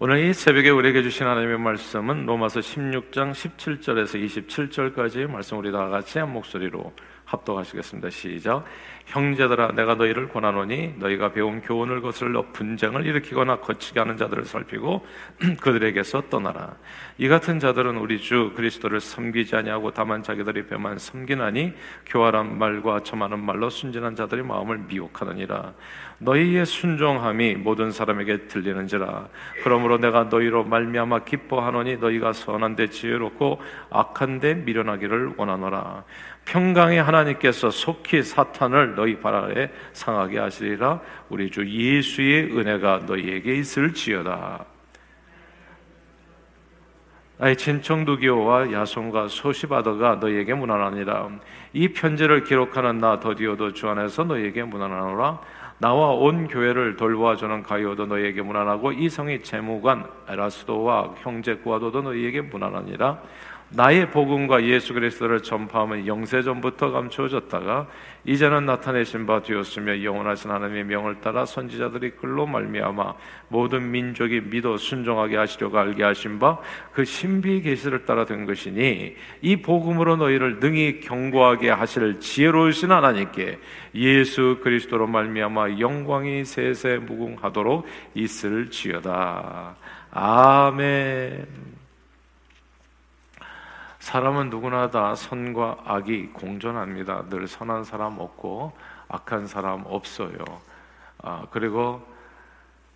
오늘 이 새벽에 우리에게 주신 하나님의 말씀은 로마서 16장 17절에서 27절까지의 말씀 우리 다 같이 한 목소리로 합독하시겠습니다. 시작. 형제들아 내가 너희를 권하노니 너희가 배운 교훈을 거슬러 분쟁을 일으키거나 거치게 하는 자들을 살피고 그들에게서 떠나라. 이 같은 자들은 우리 주 그리스도를 섬기지 아니하고 다만 자기들의 배만 섬기나니 교활한 말과 점하는 말로 순진한 자들이 마음을 미혹하느니라. 너희의 순종함이 모든 사람에게 들리는지라. 그러므로 내가 너희로 말미암아 기뻐하노니 너희가 선한 데 지혜롭고 악한 데 미련하기를 원하노라. 평강의 하나님께서 속히 사탄을 너희 발 아래 상하게 하시리라 우리 주 예수의 은혜가 너희에게 있을지어다. 나의 친청두기오와 야손과 소시바더가 너희에게 무난하니라. 이 편지를 기록하는 나 더디오도 주 안에서 너희에게 무난하노라. 나와 온 교회를 돌보아 주는 가이오도 너희에게 무난하고 이 성의 재무관 에라스도와 형제 구아도도 너희에게 무난하니라. 나의 복음과 예수 그리스도를 전파하면 영세 전부터 감추어졌다가 이제는 나타내신 바 되었으며 영원하신 하나님의 명을 따라 선지자들이 글로 말미암아 모든 민족이 믿어 순종하게 하시려고 알게 하신 바 그 신비의 계시를 따라 된 것이니 이 복음으로 너희를 능히 경고하게 하실 지혜로우신 하나님께 예수 그리스도로 말미암아 영광이 세세 무궁하도록 있을지어다 아멘. 사람은 누구나 다 선과 악이 공존합니다. 늘 선한 사람 없고 악한 사람 없어요. 아, 그리고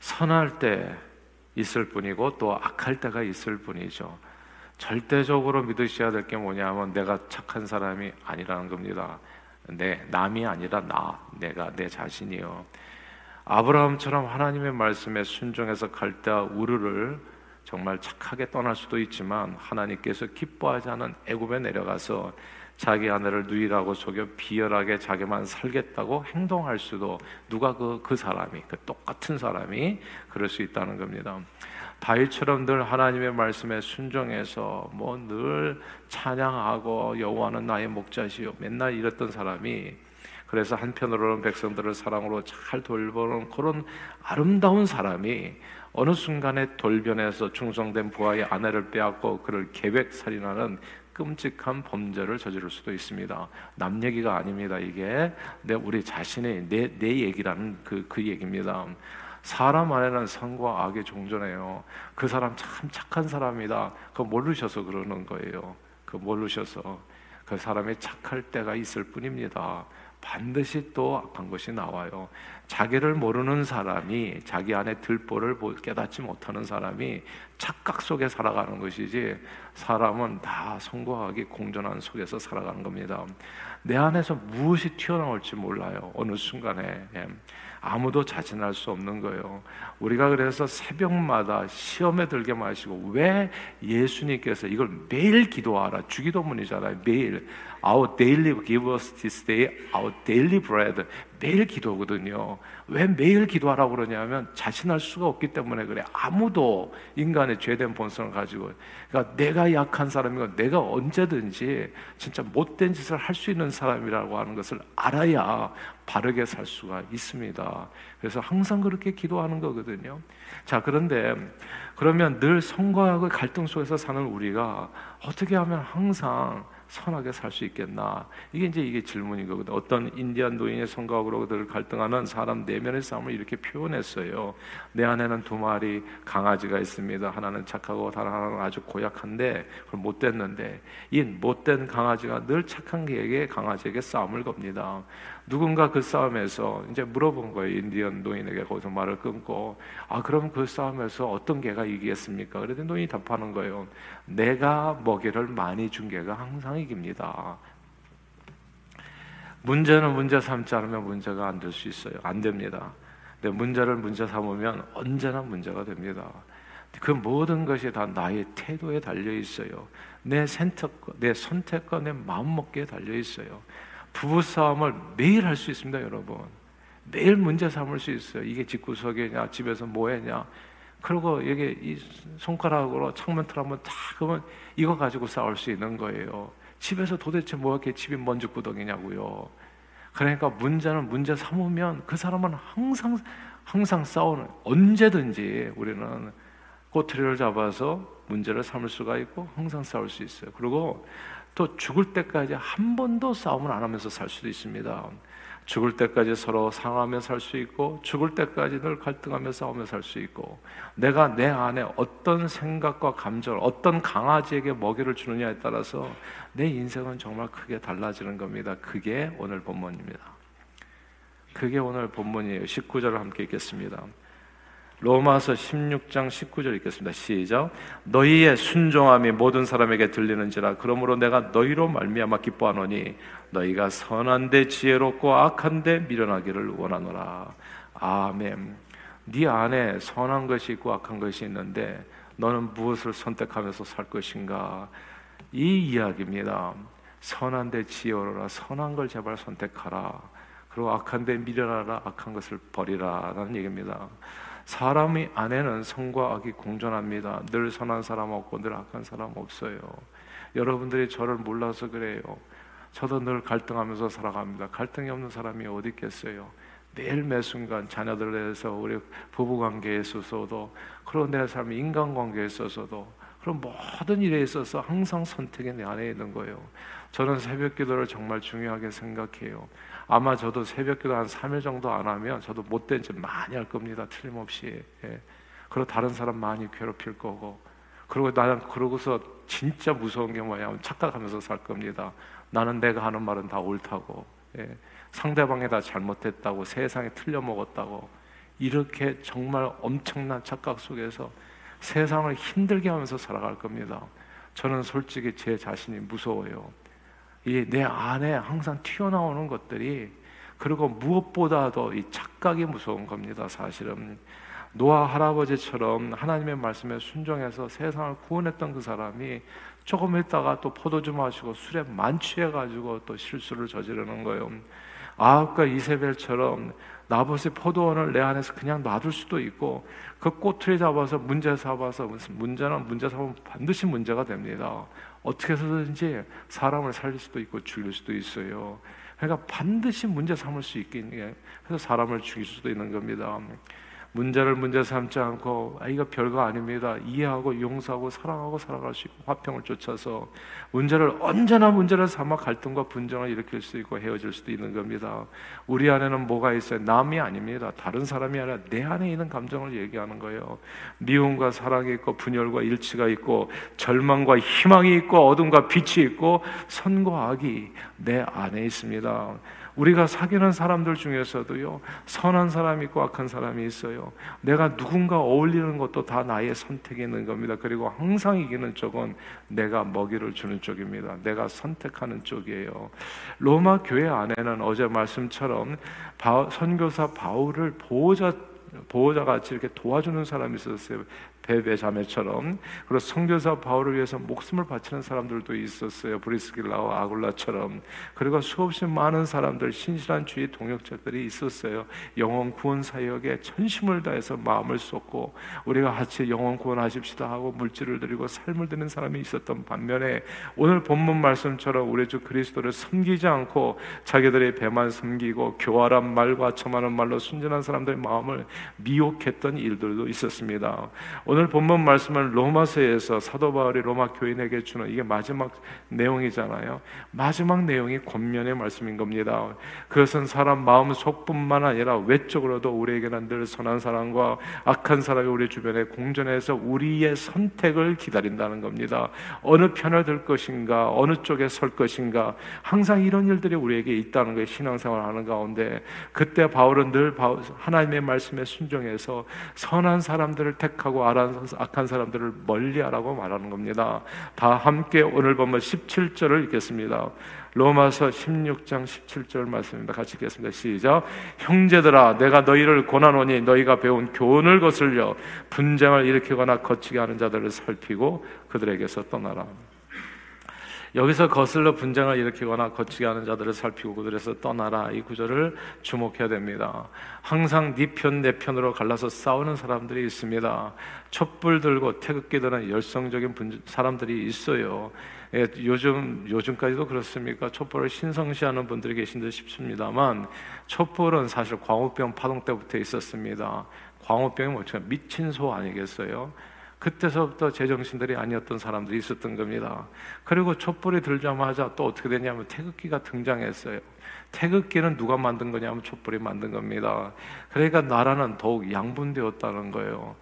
선할 때 있을 뿐이고 또 악할 때가 있을 뿐이죠. 절대적으로 믿으셔야 될 게 뭐냐면 내가 착한 사람이 아니라는 겁니다. 내 남이 아니라 나, 내가 내 자신이요. 아브라함처럼 하나님의 말씀에 순종해서 갈대와 우르를 정말 착하게 떠날 수도 있지만 하나님께서 기뻐하지 않은 애굽에 내려가서 자기 아내를 누이라고 속여 비열하게 자기만 살겠다고 행동할 수도 누가 그, 그 사람이 그 똑같은 사람이 그럴 수 있다는 겁니다. 다윗처럼 늘 하나님의 말씀에 순종해서 뭐 늘 찬양하고 여호와는 나의 목자시요 맨날 이랬던 사람이 그래서 한편으로는 백성들을 사랑으로 잘 돌보는 그런 아름다운 사람이 어느 순간에 돌변해서 충성된 부하의 아내를 빼앗고 그를 계획 살인하는 끔찍한 범죄를 저지를 수도 있습니다. 남 얘기가 아닙니다. 이게 내 우리 자신의 내 내 얘기라는 그그 그 얘기입니다. 사람 안에는 선과 악이 종전해요. 그 사람 참 착한 사람이다. 그 모르셔서 그러는 거예요. 그 모르셔서 그 사람이 착할 때가 있을 뿐입니다. 반드시 또 악한 것이 나와요. 자기를 모르는 사람이 자기 안에 들보를 깨닫지 못하는 사람이 착각 속에 살아가는 것이지 사람은 다 성공하기 공존한 속에서 살아가는 겁니다. 내 안에서 무엇이 튀어나올지 몰라요. 어느 순간에. 예. 아무도 자신할 수 없는 거예요. 우리가 그래서 새벽마다 시험에 들게 마시고 왜 예수님께서 이걸 매일 기도하라 주기도문이잖아요. 매일 Our daily give us this day our daily bread 매일 기도거든요. 왜 매일 기도하라고 그러냐면 자신할 수가 없기 때문에 그래. 아무도 인간의 죄된 본성을 가지고 그러니까 내가 약한 사람이고 내가 언제든지 진짜 못된 짓을 할 수 있는 사람이라고 하는 것을 알아야 바르게 살 수가 있습니다. 그래서 항상 그렇게 기도하는 거거든요. 자, 그런데 그러면 늘 성과 악의 갈등 속에서 사는 우리가 어떻게 하면 항상 선하게 살 수 있겠나? 이게 이제 이게 질문이거든. 어떤 인디안 노인의 성각으로 들 갈등하는 사람 내면의 싸움을 이렇게 표현했어요. 내 안에는 두 마리 강아지가 있습니다. 하나는 착하고 다른 하나는 아주 고약한데 그걸 못 됐는데 이 못된 강아지가 늘 착한 개에게 강아지에게 싸움을 겁니다. 누군가 그 싸움에서 이제 물어본 거예요. 인디언 노인에게 거기서 말을 끊고 아 그럼 그 싸움에서 어떤 개가 이기겠습니까? 그랬더니 노인이 답하는 거예요. 내가 먹이를 많이 준 개가 항상 이깁니다. 문제는 문제 삼지 않으면 문제가 안 될 수 있어요. 안 됩니다. 근데 문제를 문제 삼으면 언제나 문제가 됩니다. 그 모든 것이 다 나의 태도에 달려 있어요. 내 선택과, 내 선택과 내 마음 먹기에 달려 있어요. 부부 싸움을 매일 할 수 있습니다, 여러분. 매일 문제 삼을 수 있어요. 이게 집구석이냐, 집에서 뭐 했냐. 그리고 여기 이 손가락으로 창문 틀 한번 탁 그러면 이거 가지고 싸울 수 있는 거예요. 집에서 도대체 뭐가 집이 먼지 구덩이냐고요. 그러니까 문제는 문제 삼으면 그 사람은 항상 항상 싸우는 언제든지 우리는 꼬투리를 잡아서 문제를 삼을 수가 있고 항상 싸울 수 있어요. 그리고 또 죽을 때까지 한 번도 싸움을 안 하면서 살 수도 있습니다. 죽을 때까지 서로 상하며 살 수 있고 죽을 때까지 늘 갈등하며 싸우며 살 수 있고 내가 내 안에 어떤 생각과 감정을 어떤 강아지에게 먹이를 주느냐에 따라서 내 인생은 정말 크게 달라지는 겁니다. 그게 오늘 본문입니다. 그게 오늘 본문이에요. 19절을 함께 읽겠습니다. 로마서 16장 19절 읽겠습니다. 시작. 너희의 순종함이 모든 사람에게 들리는지라 그러므로 내가 너희로 말미암아 기뻐하노니 너희가 선한데 지혜롭고 악한데 미련하기를 원하노라. 아멘. 네 안에 선한 것이 있고 악한 것이 있는데 너는 무엇을 선택하면서 살 것인가? 이 이야기입니다. 선한데 지혜로라. 선한 걸 제발 선택하라. 그리고 악한데 미련하라. 악한 것을 버리라라는 얘기입니다. 사람이 안에는 선과 악이 공존합니다. 늘 선한 사람 없고 늘 악한 사람 없어요. 여러분들이 저를 몰라서 그래요. 저도 늘 갈등하면서 살아갑니다. 갈등이 없는 사람이 어디 있겠어요? 매일 매 순간 자녀들에 대해서 우리 부부 관계에 있어서도 그런 내 삶의 인간 관계에 있어서도 그런 모든 일에 있어서 항상 선택이 내 안에 있는 거예요. 저는 새벽 기도를 정말 중요하게 생각해요. 아마 저도 새벽 기도 한 3일 정도 안 하면 저도 못된 짓 많이 할 겁니다. 틀림없이. 예. 그리고 다른 사람 많이 괴롭힐 거고. 그리고 나는 그러고서 진짜 무서운 게 뭐냐면 착각하면서 살 겁니다. 나는 내가 하는 말은 다 옳다고. 예. 상대방이 다 잘못했다고. 세상에 틀려 먹었다고. 이렇게 정말 엄청난 착각 속에서 세상을 힘들게 하면서 살아갈 겁니다. 저는 솔직히 제 자신이 무서워요. 이 내 안에 항상 튀어나오는 것들이 그리고 무엇보다도 이 착각이 무서운 겁니다. 사실은 노아 할아버지처럼 하나님의 말씀에 순종해서 세상을 구원했던 그 사람이 조금 있다가 또 포도주 마시고 술에 만취해 가지고 또 실수를 저지르는 거예요. 아합과 이세벨처럼 나봇의 포도원을 내 안에서 그냥 놔둘 수도 있고 그 꼬투리 잡아서 문제 삼아서 문제는 문제 삼으면 반드시 문제가 됩니다. 어떻게 해서든지 사람을 살릴 수도 있고 죽일 수도 있어요. 그러니까 반드시 문제 삼을 수 있게 그래서 사람을 죽일 수도 있는 겁니다. 문제를 문제 삼지 않고 아 이거 별거 아닙니다. 이해하고 용서하고 사랑하고 살아갈 수 있고 화평을 쫓아서 문제를 언제나 문제를 삼아 갈등과 분쟁을 일으킬 수 있고 헤어질 수도 있는 겁니다. 우리 안에는 뭐가 있어요? 남이 아닙니다. 다른 사람이 아니라 내 안에 있는 감정을 얘기하는 거예요. 미움과 사랑이 있고 분열과 일치가 있고 절망과 희망이 있고 어둠과 빛이 있고 선과 악이 내 안에 있습니다. 우리가 사귀는 사람들 중에서도요, 선한 사람이 있고 악한 사람이 있어요. 내가 누군가 어울리는 것도 다 나의 선택이 있는 겁니다. 그리고 항상 이기는 쪽은 내가 먹이를 주는 쪽입니다. 내가 선택하는 쪽이에요. 로마 교회 안에는 어제 말씀처럼 선교사 바울을 보호자 보호자 같이 이렇게 도와주는 사람이 있었어요. 베베 자매처럼 그리고 성교사 바울을 위해서 목숨을 바치는 사람들도 있었어요. 브리스길라와 아굴라처럼 그리고 수없이 많은 사람들 신실한 주의 동역자들이 있었어요. 영원 구원 사역에 전심을 다해서 마음을 쏟고 우리가 같이 영원 구원하십시다 하고 물질을 드리고 삶을 드는 사람이 있었던 반면에 오늘 본문 말씀처럼 우리 주 그리스도를 섬기지 않고 자기들의 배만 섬기고 교활한 말과 첨하는 말로 순전한 사람들의 마음을 미혹했던 일들도 있었습니다. 오늘 오늘 본문 말씀은 로마서에서 사도 바울이 로마 교인에게 주는 이게 마지막 내용이잖아요. 마지막 내용이 권면의 말씀인 겁니다. 그것은 사람 마음 속뿐만 아니라 외적으로도 우리에게는 늘 선한 사람과 악한 사람이 우리 주변에 공존해서 우리의 선택을 기다린다는 겁니다. 어느 편을 들 것인가, 어느 쪽에 설 것인가, 항상 이런 일들이 우리에게 있다는 거예요. 신앙생활 하는 가운데 그때 바울은 늘 하나님의 말씀에 순종해서 선한 사람들을 택하고 알아 악한 사람들을 멀리하라고 말하는 겁니다. 다 함께 오늘 보면 17절을 읽겠습니다. 로마서 16장 17절 말씀입니다. 같이 읽겠습니다. 시작. 형제들아, 내가 너희를 고난오니 너희가 배운 교훈을 거슬려 분쟁을 일으키거나 거치게 하는 자들을 살피고 그들에게서 떠나라. 여기서 거슬러 분쟁을 일으키거나 거치게 하는 자들을 살피고 그들에서 떠나라 이 구절을 주목해야 됩니다. 항상 네 편 내 편으로 갈라서 싸우는 사람들이 있습니다. 촛불 들고 태극기 드는 열성적인 분, 사람들이 있어요. 예, 요즘 요즘까지도 그렇습니까? 촛불을 신성시하는 분들이 계신 듯 싶습니다만 촛불은 사실 광우병 파동 때부터 있었습니다. 광우병이 뭐죠? 미친 소 아니겠어요? 그때서부터 제정신들이 아니었던 사람들이 있었던 겁니다. 그리고 촛불이 들자마자 또 어떻게 되냐면 태극기가 등장했어요. 태극기는 누가 만든 거냐면 촛불이 만든 겁니다. 그러니까 나라는 더욱 양분되었다는 거예요.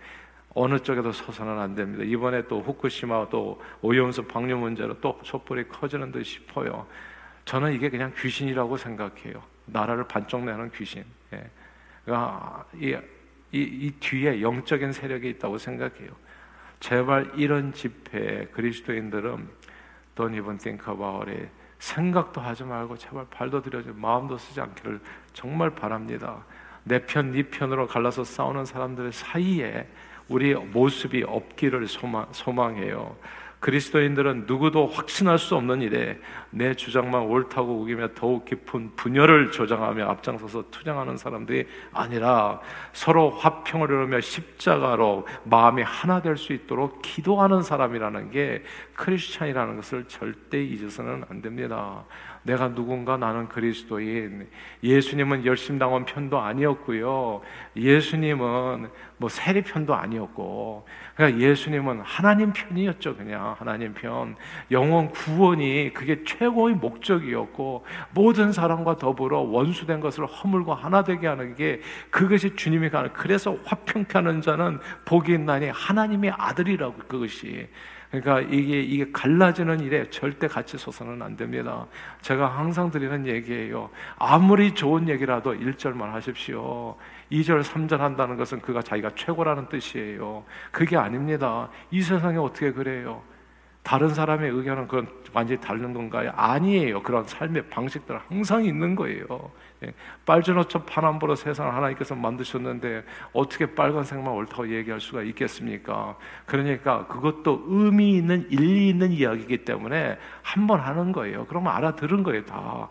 어느 쪽에도 서서는 안 됩니다. 이번에 또 후쿠시마 또 오염수 방류 문제로 또 촛불이 커지는 듯 싶어요. 저는 이게 그냥 귀신이라고 생각해요. 나라를 반쪽 내는 귀신. 예. 그러니까 이, 이, 이 뒤에 영적인 세력이 있다고 생각해요. 제발 이런 집회 그리스도인들은 Don't even think about it. 생각도 하지 말고 제발 발도 들여지 마음도 쓰지 않기를 정말 바랍니다. 내 편, 네 편으로 갈라서 싸우는 사람들 사이에 우리 모습이 없기를 소망, 소망해요. 그리스도인들은 누구도 확신할 수 없는 일에 내 주장만 옳다고 우기며 더욱 깊은 분열을 조장하며 앞장서서 투쟁하는 사람들이 아니라 서로 화평을 이루며 십자가로 마음이 하나 될 수 있도록 기도하는 사람이라는 게 크리스찬이라는 것을 절대 잊어서는 안 됩니다. 내가 누군가 나는 그리스도인. 예수님은 열심당원 편도 아니었고요. 예수님은 뭐 세리 편도 아니었고. 그러니까 예수님은 하나님 편이었죠. 그냥 하나님 편. 영원 구원이 그게 최고의 목적이었고 모든 사람과 더불어 원수된 것을 허물고 하나 되게 하는 게 그것이 주님이 가는 그래서 화평케 하는 자는 복이 있나니 하나님의 아들이라고 그것이 그러니까 이게 이게 갈라지는 일에 절대 같이 서서는 안 됩니다. 제가 항상 드리는 얘기예요. 아무리 좋은 얘기라도 1절만 하십시오. 2절, 3절 한다는 것은 그가 자기가 최고라는 뜻이에요. 그게 아닙니다. 이 세상에 어떻게 그래요? 다른 사람의 의견은 그건 완전히 다른 건가요? 아니에요. 그런 삶의 방식들 항상 있는 거예요. 예. 빨주노초 파남보로 세상을 하나님께서 만드셨는데 어떻게 빨간색만 옳다고 얘기할 수가 있겠습니까? 그러니까 그것도 의미 있는 일리 있는 이야기이기 때문에 한 번 하는 거예요. 그러면 알아들은 거예요, 다.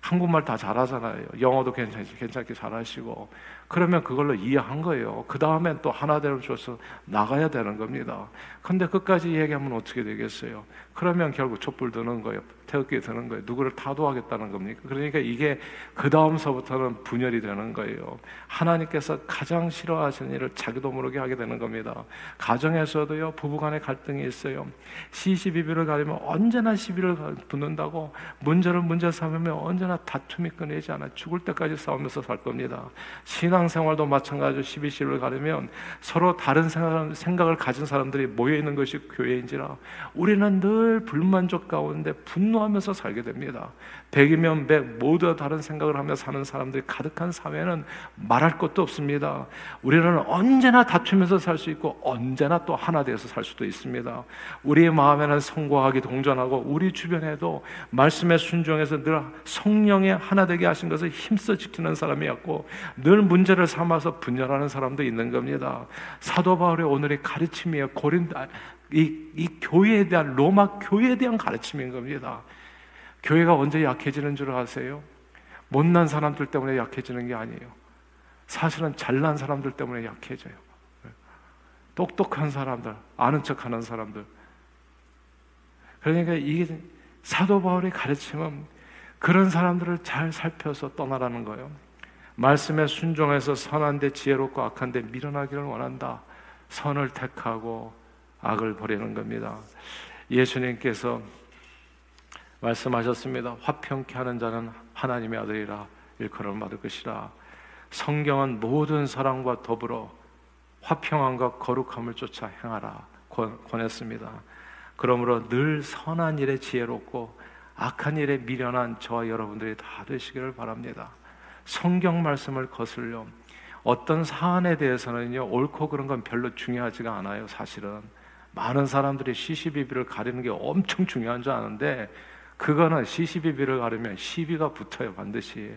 한국말 다 잘하잖아요. 영어도 괜찮게, 괜찮게 잘하시고. 그러면 그걸로 이해한 거예요. 그 다음엔 또 하나대로 줘서 나가야 되는 겁니다. 근데 끝까지 얘기하면 어떻게 되겠어요? 그러면 결국 촛불 드는 거예요. 태극기 드는 거예요. 누구를 타도하겠다는 겁니까? 그러니까 이게 그 다음서부터는 분열이 되는 거예요. 하나님께서 가장 싫어하시는 일을 자기도 모르게 하게 되는 겁니다. 가정에서도요, 부부간의 갈등이 있어요. 시시비비를 가리면 언제나 시비를 붙는다고 문제를 문제 삼으면 언제나 다툼이 끊이지 않아 죽을 때까지 싸우면서 살 겁니다. 신앙생활도 마찬가지로 시비시를 가리면 서로 다른 생각을 가진 사람들이 모여 있는 것이 교회인지라 우리는 늘 불만족 가운데 분노 하면서 살게 됩니다. 백이면 백 모두 다른 생각을 하며 사는 사람들이 가득한 사회는 말할 것도 없습니다. 우리는 언제나 다투면서 살 수 있고 언제나 또 하나 되어서 살 수도 있습니다. 우리의 마음에는 성과하기 동전하고 우리 주변에도 말씀에 순종해서 늘 성령의 하나 되게 하신 것을 힘써 지키는 사람이었고 늘 문제를 삼아서 분열하는 사람도 있는 겁니다. 사도 바울의 오늘의 가르침이에요. 고린 이, 이 교회에 대한 로마 교회에 대한 가르침인 겁니다. 교회가 언제 약해지는 줄 아세요? 못난 사람들 때문에 약해지는 게 아니에요. 사실은 잘난 사람들 때문에 약해져요. 똑똑한 사람들, 아는 척 하는 사람들. 그러니까 이게 사도 바울의 가르침은 그런 사람들을 잘 살펴서 떠나라는 거예요. 말씀에 순종해서 선한데 지혜롭고 악한데 밀어나기를 원한다. 선을 택하고 악을 버리는 겁니다. 예수님께서 말씀하셨습니다. 화평케 하는 자는 하나님의 아들이라 일컬음 받을 것이라. 성경은 모든 사랑과 더불어 화평함과 거룩함을 쫓아 행하라 권했습니다. 그러므로 늘 선한 일에 지혜롭고 악한 일에 미련한 저와 여러분들이 다 되시기를 바랍니다. 성경 말씀을 거슬려 어떤 사안에 대해서는요 옳고 그런 건 별로 중요하지가 않아요 사실은 많은 사람들이 시시비비를 가리는 게 엄청 중요한 줄 아는데 그거는 시시비비를 가르면 시비가 붙어요 반드시.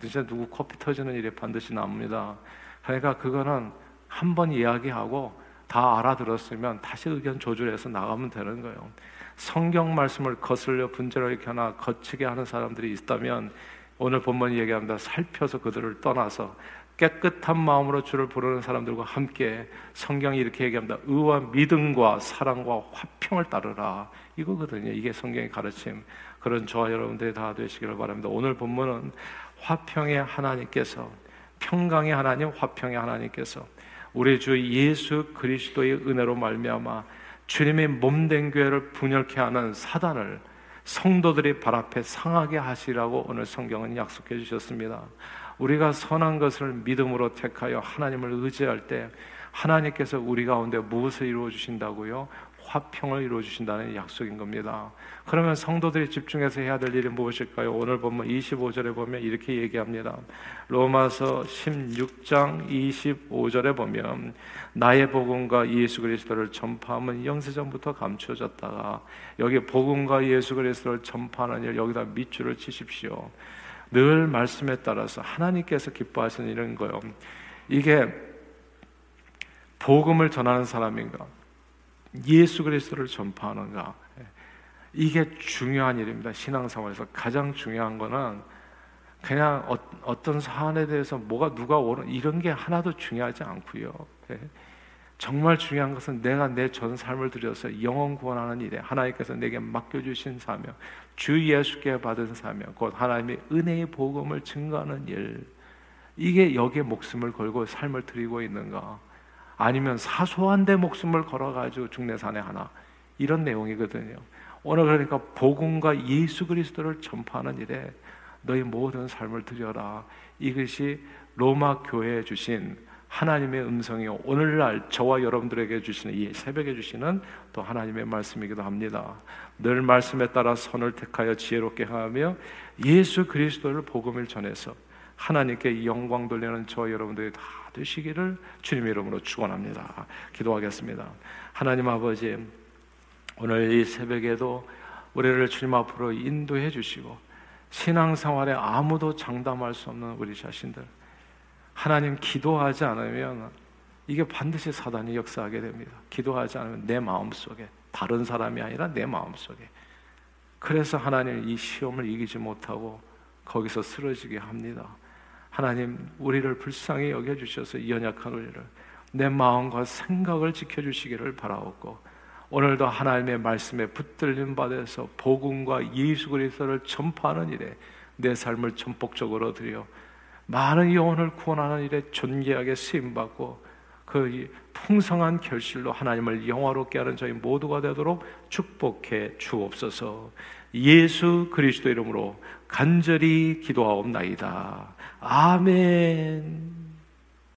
진짜 누구 커피 터지는 일이 반드시 납니다. 그러니까 그거는 한 번 이야기하고 다 알아들었으면 다시 의견 조절해서 나가면 되는 거예요. 성경 말씀을 거슬려 분절하게 하나 거치게 하는 사람들이 있다면 오늘 본문이 얘기합니다. 살펴서 그들을 떠나서 깨끗한 마음으로 주를 부르는 사람들과 함께 성경이 이렇게 얘기합니다. 의와 믿음과 사랑과 화평을 따르라. 이거거든요. 이게 성경의 가르침. 그런 저와 여러분들이 다 되시기를 바랍니다. 오늘 본문은 화평의 하나님께서 평강의 하나님, 화평의 하나님께서 우리 주 예수 그리스도의 은혜로 말미암아 주님의 몸된 교회를 분열케 하는 사단을 성도들이 발 앞에 상하게 하시라고 오늘 성경은 약속해 주셨습니다. 우리가 선한 것을 믿음으로 택하여 하나님을 의지할 때 하나님께서 우리 가운데 무엇을 이루어 주신다고요? 화평을 이루어 주신다는 약속인 겁니다. 그러면 성도들이 집중해서 해야 될 일이 무엇일까요? 오늘 보면 25절에 보면 이렇게 얘기합니다. 로마서 16장 25절에 보면 나의 복음과 예수 그리스도를 전파하면 영세전부터 감추어졌다가 여기 복음과 예수 그리스도를 전파하는 일 여기다 밑줄을 치십시오. 늘 말씀에 따라서 하나님께서 기뻐하시는 일은 거요. 이게 복음을 전하는 사람인가? 예수 그리스도를 전파하는가? 이게 중요한 일입니다. 신앙생활에서 가장 중요한 거는 그냥 어, 떤 사안에 대해서 뭐가 누가 오른 이런 게 하나도 중요하지 않고요. 네. 정말 중요한 것은 내가 내 전 삶을 들여서 영원 구원하는 일에 하나님께서 내게 맡겨주신 사명, 주 예수께 받은 사명, 곧 하나님의 은혜의 복음을 증거하는 일, 이게 여기에 목숨을 걸고 삶을 드리고 있는가? 아니면 사소한 데 목숨을 걸어가지고 중내산에 하나 이런 내용이거든요. 오늘 그러니까 복음과 예수 그리스도를 전파하는 일에 너희 모든 삶을 드려라. 이것이 로마 교회에 주신 하나님의 음성이요. 오늘날 저와 여러분들에게 주시는 이 새벽에 주시는 또 하나님의 말씀이기도 합니다. 늘 말씀에 따라 선을 택하여 지혜롭게 하며 예수 그리스도를 복음을 전해서 하나님께 영광 돌리는 저 여러분들이 다 되시기를 주님 이름으로 축원합니다. 기도하겠습니다. 하나님 아버지 오늘 이 새벽에도 우리를 주님 앞으로 인도해 주시고 신앙생활에 아무도 장담할 수 없는 우리 자신들 하나님 기도하지 않으면 이게 반드시 사단이 역사하게 됩니다. 기도하지 않으면 내 마음 속에 다른 사람이 아니라 내 마음 속에 그래서 하나님 이 시험을 이기지 못하고 거기서 쓰러지게 합니다. 하나님 우리를 불쌍히 여겨 주셔서 연약한 우리를 내 마음과 생각을 지켜 주시기를 바라옵고 오늘도 하나님의 말씀에 붙들림 받아서 복음과 예수 그리스도를 전파하는 일에 내 삶을 전폭적으로 드려 많은 영혼을 구원하는 일에 존귀하게 쓰임 받고 그 풍성한 결실로 하나님을 영화롭게 하는 저희 모두가 되도록 축복해 주옵소서. 예수 그리스도 이름으로 간절히 기도하옵나이다. 아멘.